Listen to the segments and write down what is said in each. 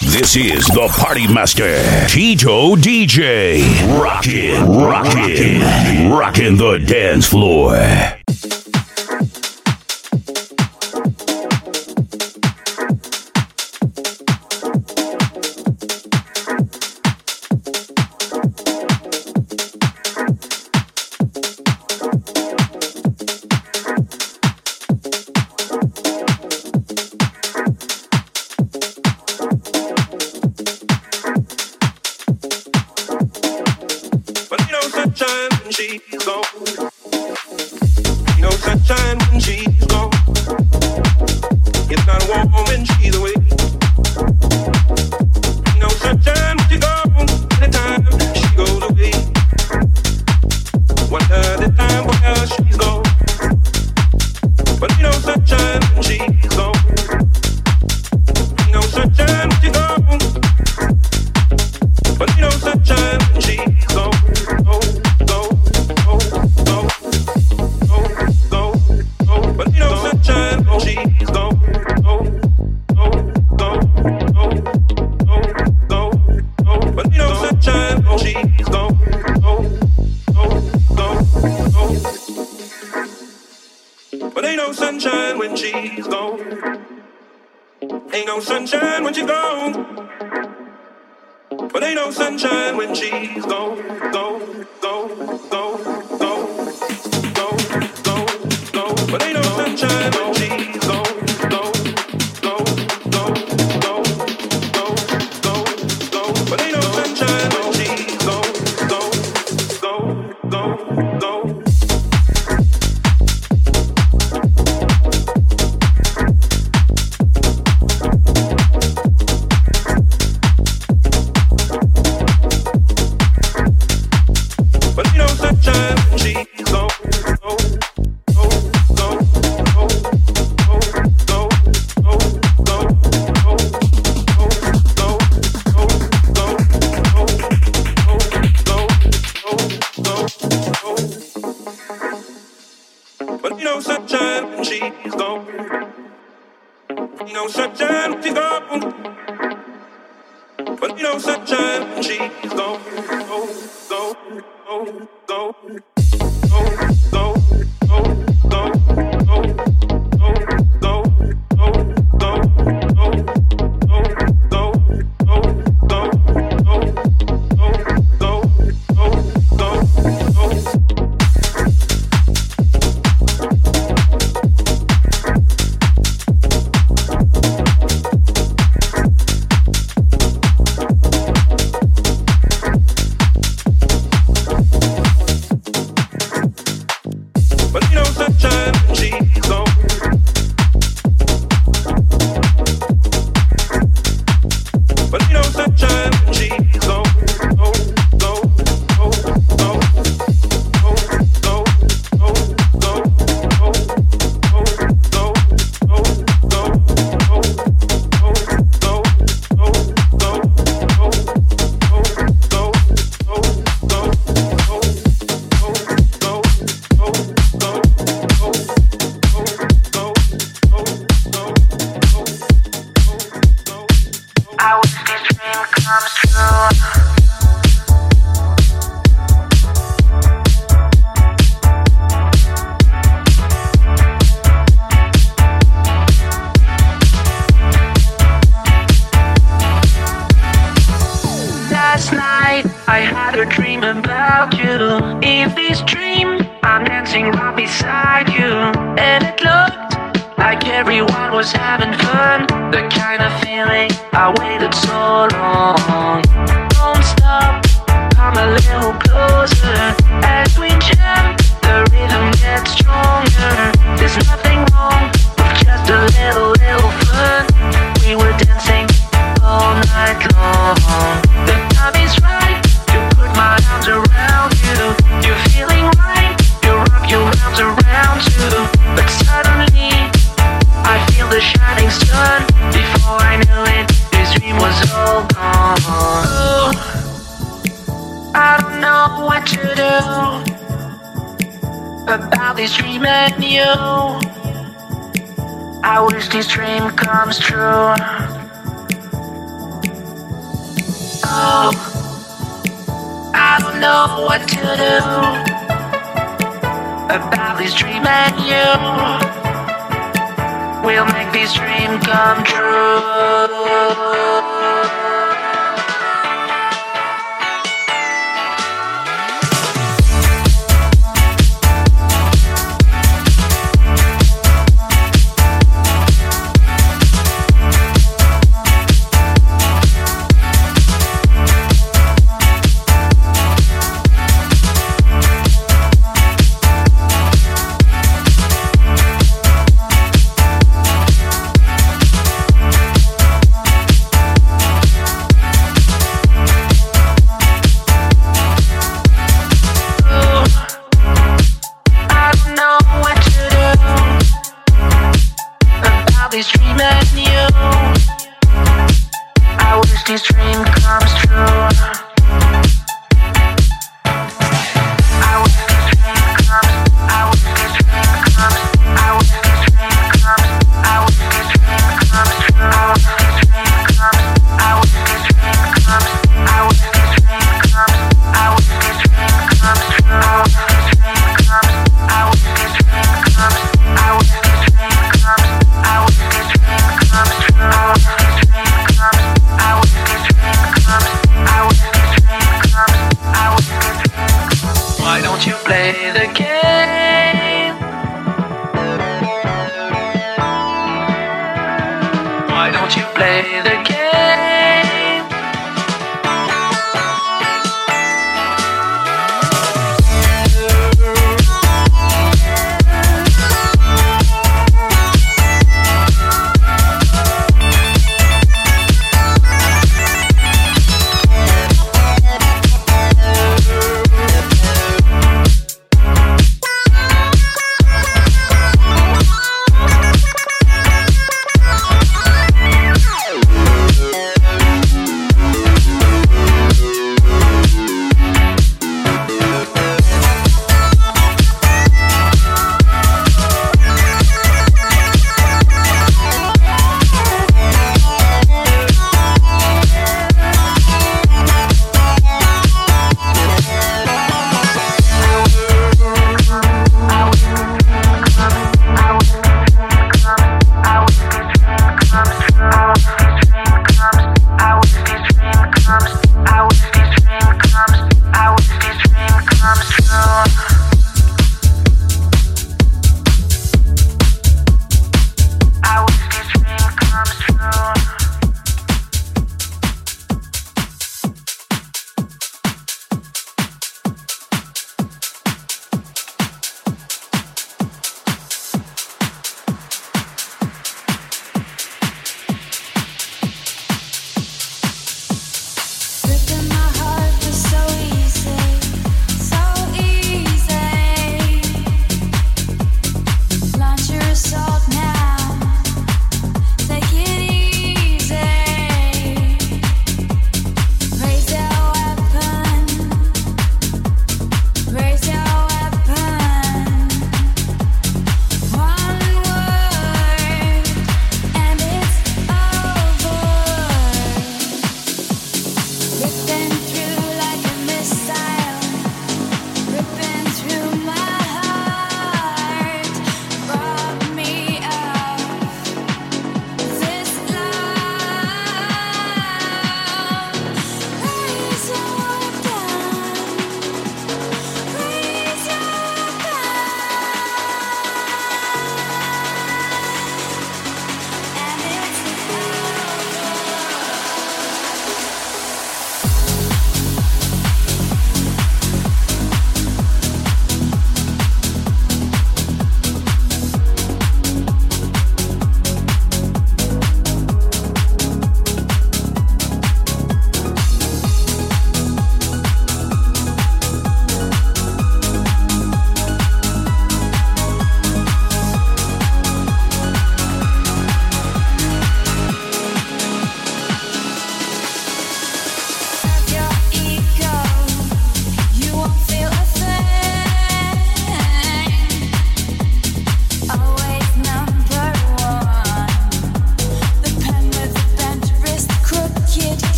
This is the Party Master, Tito DJ. Rockin', rockin', rockin' the dance floor.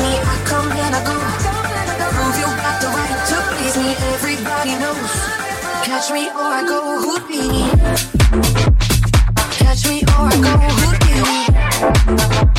me, I come and I go. Prove you got the right to please me. Everybody knows. Catch me or I go Houdini. Catch me or I go Houdini.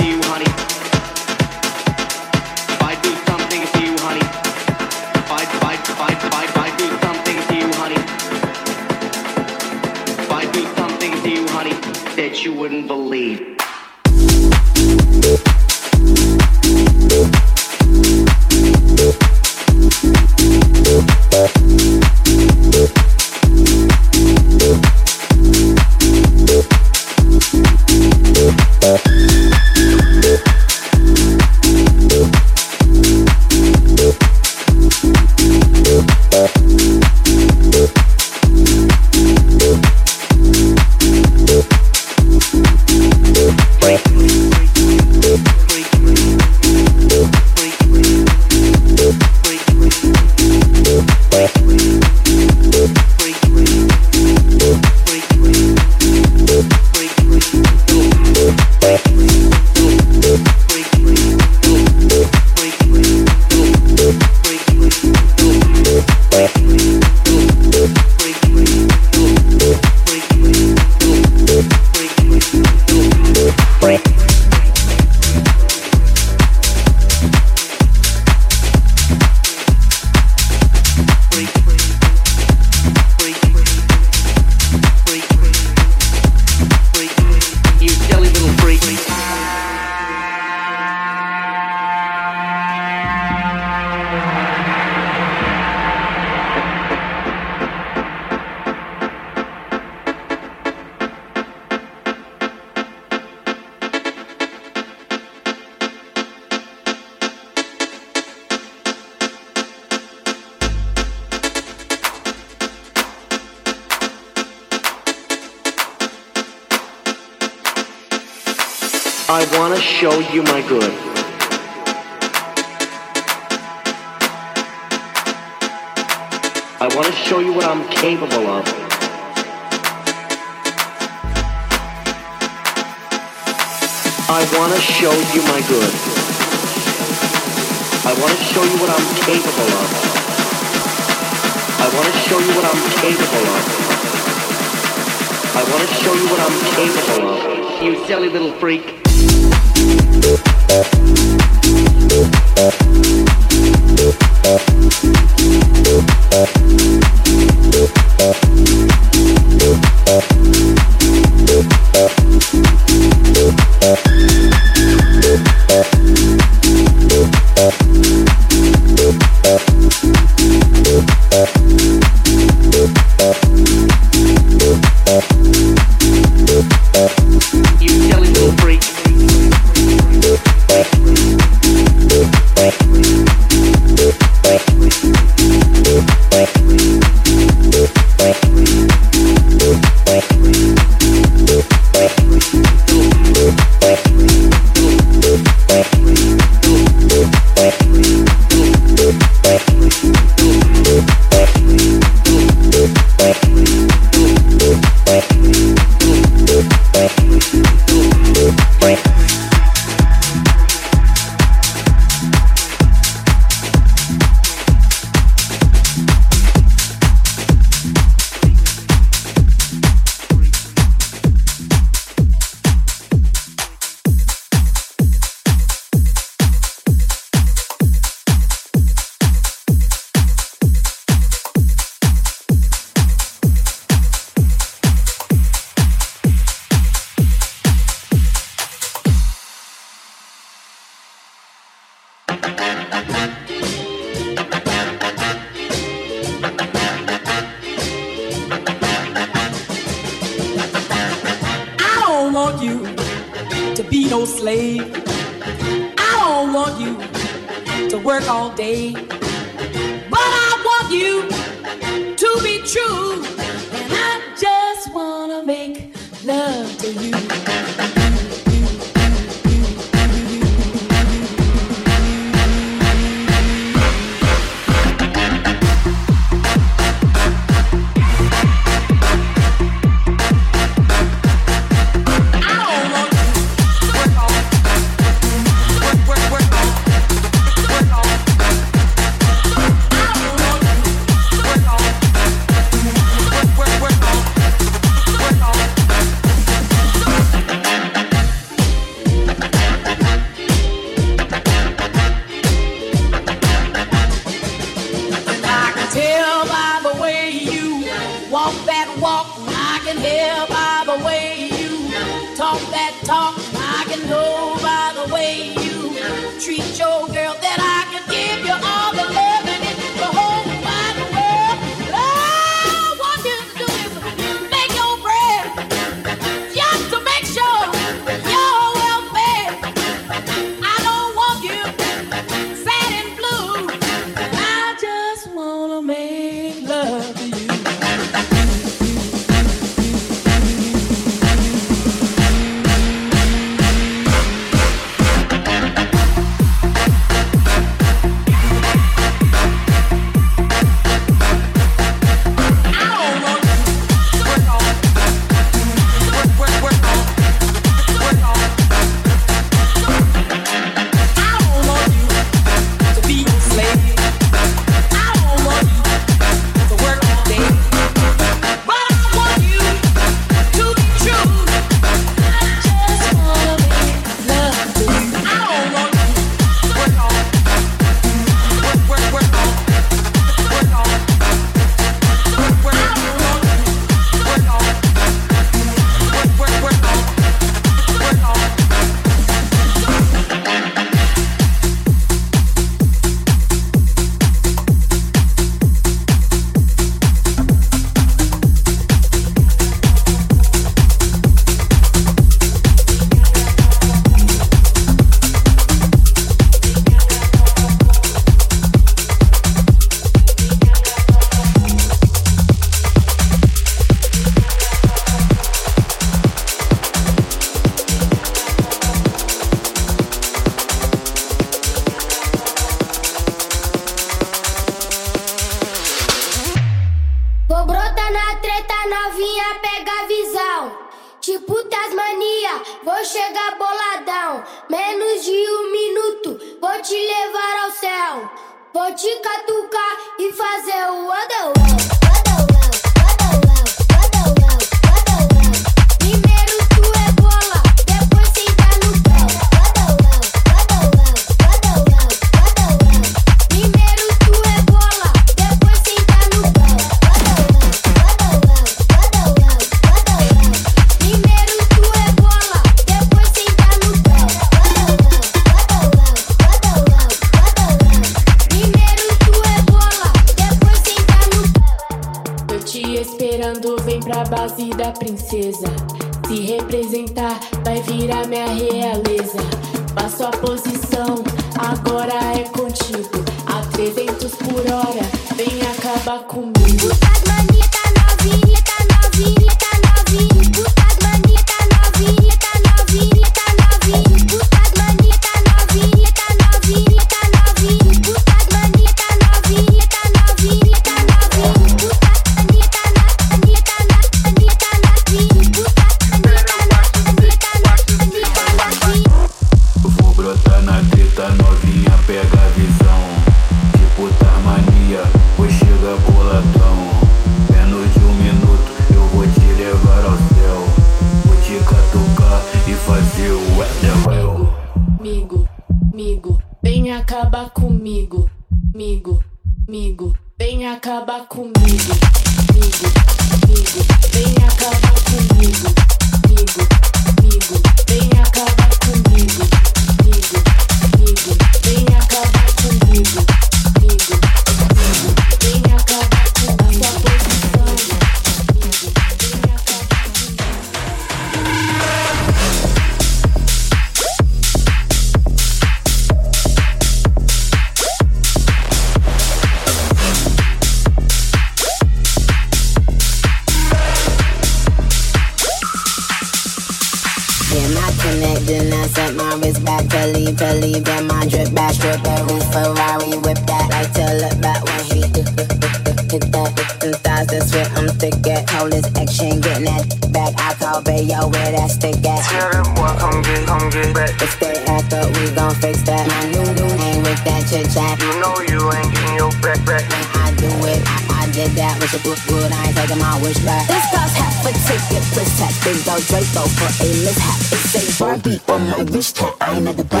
Back to leave, to leave, my drip back, strip every Ferrari whip that. Like to look back when he hit that. Them thighs that's where I'm thick at. Coldest action, getting that back. I call Bayo where that stick at. Tell that boy come get, come get back. If they act up, we gon' fix that. My new new ain't with that chit chat. You know you ain't getting your back back. When I do it, I, I did that with the good, good. I ain't taking my wish back. This cost a ticket, plus tax. Big dog Draco for a mishap. It's a Barbie on my wrist tap. I at the but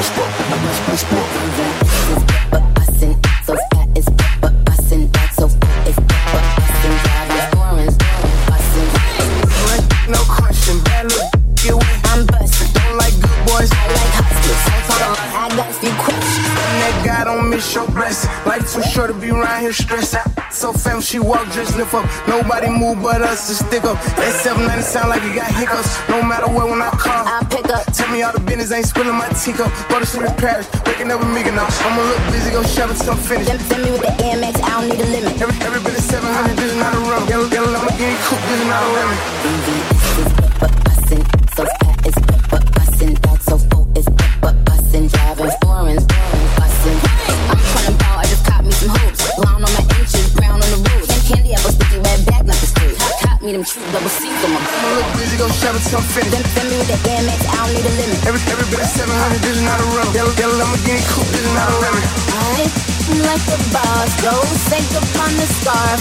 much, much more. But walk, just lift up. Nobody move but us to stick up. That 790 sound like it got hiccups. No matter what, when I call. I pick up. Tell me all the business, ain't spilling my teacup. Go to sleep in Paris, waking up with me enough. I'ma look busy, go shopping till I'm finished. Send, send me with the Amex, I don't need a limit. Every, every bit is 700, this is not a rum. Yellow, yellow Lamborghini coupe, this is not a lemon. VVS is but but bussin', so them true double C's on my I'ma look busy, go shopping till I'm finished. Send, send me with I don't need a limit. Every, every bit is 700, this is not a rum. Yellow, yellow Lamborghini coupe, this is not a lemon. I like the boss, go sink upon the scarf.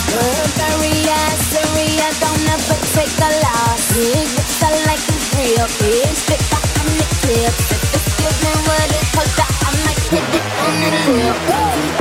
I don't ever take a loss. Big lips, I like them real big. Spit back on the clip. If it's giving what it costs, I might hit it on the lip.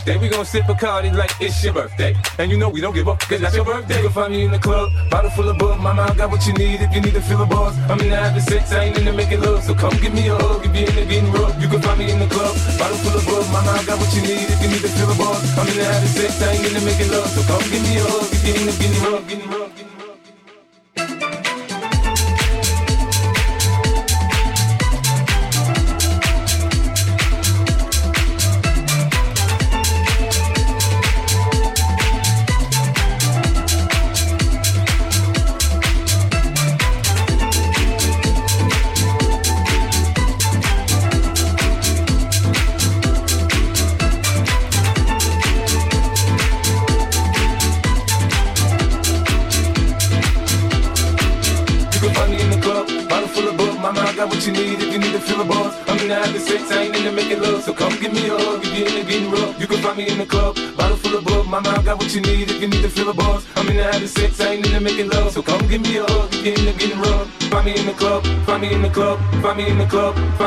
Birthday. We gon' sip a Bacardi like it's your birthday. And you know we don't give up, cause that's your birthday. You can find me in the club, bottle full of bug. Mama, I got what you need if you need to feel a buzz. I'm in the having sex, I ain't in the making love. So come give me a hug if you're in the getting rough. You can find me in the club, bottle full of bug. Mama, I got what you need if you need to feel a buzz. I'm in the having sex, I ain't in the making love. So come give me a hug if you're in the getting rough, getting rough.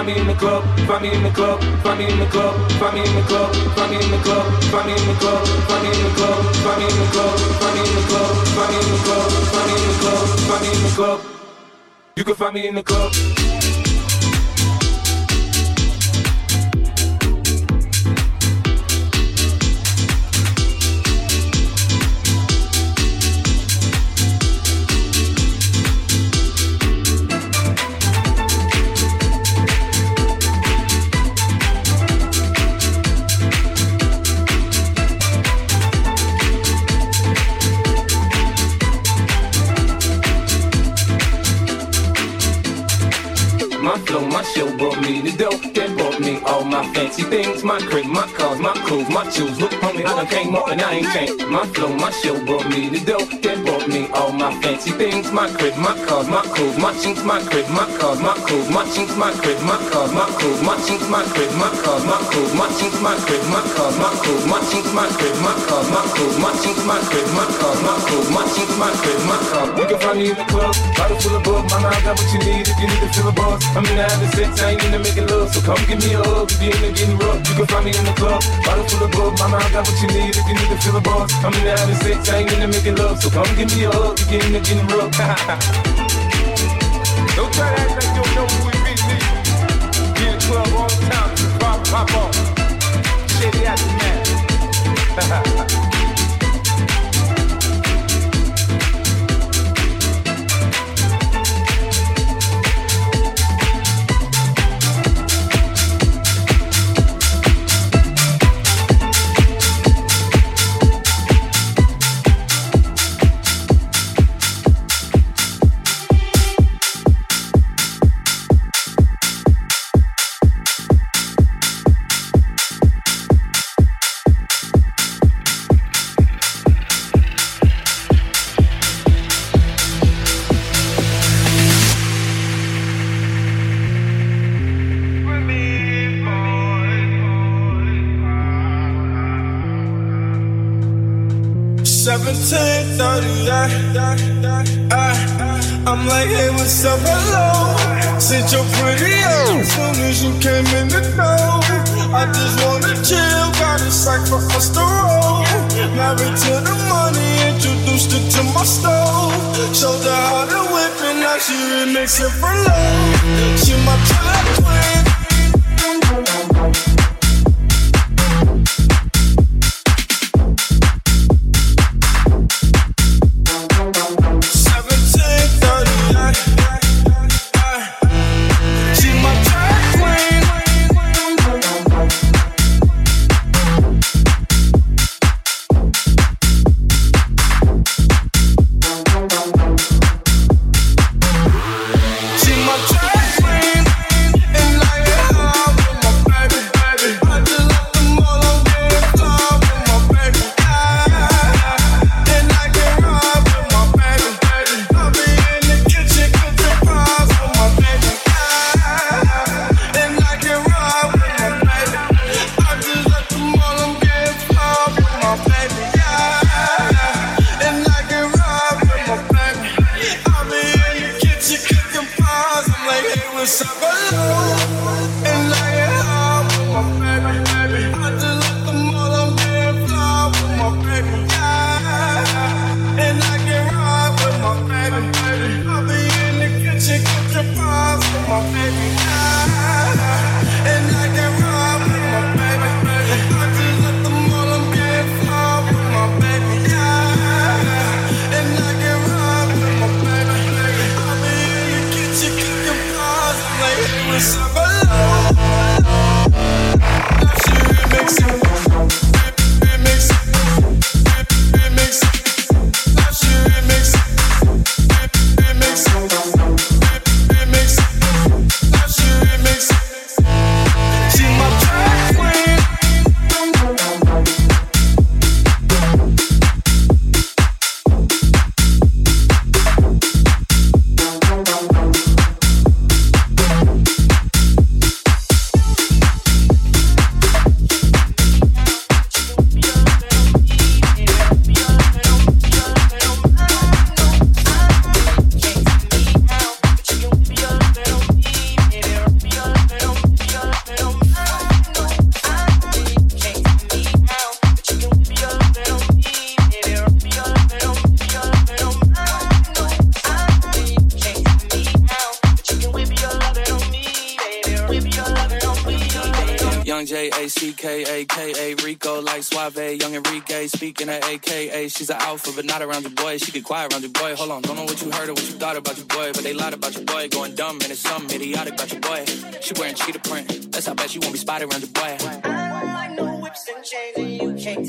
Find me in the club, find me in the club, find me in the club, find me in the club, find me in the club, find me in the club, find me in the club, find me in the club, find me in the club, find me in the club, find me in the club, find me in the club. You can find me in the club. Look Look, homie, I done came up and I ain't changed. My flow, my show brought me the dough, then brought me all my fancy things. My crib, my cars, my clothes, my chinks, my crib, my cars, my clothes, my chinks, my crib, my cars, my clothes, my chinks, my crib, my cars, my clothes, my chinks, my crib, my cars, my clothes, my chinks, my crib, my cars, my clothes, my chinks, my crib, my cars, my clothes, my chinks, my crib, my cars. You can find me in the club, bottle full of bug. My I got what you need if you need to fill a buzz. I'm in the having sex, I ain't in making love, so come give me a hug if you ain't getting rough. You can find me in the club, bottle full of bug. My I got what you need if you need you can feel a buzz. I'm into having sex, I ain't into making love. So come give me a hug, you get into getting rough. Don't try that.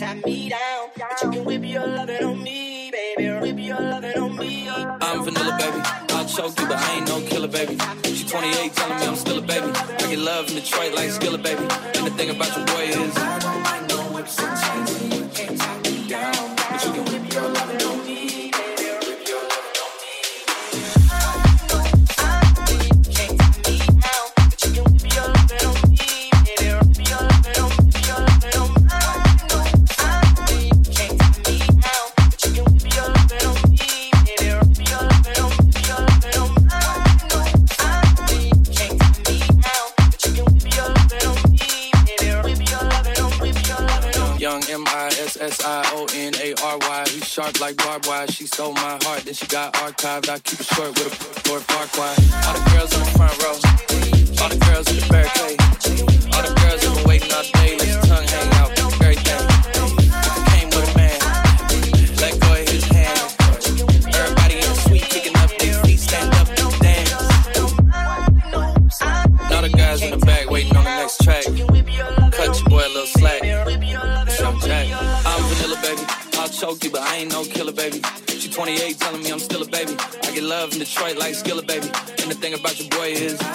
at me. Then she got archived. I keep it short with a Lord quiet. All the girls in the front row, all the girls Is.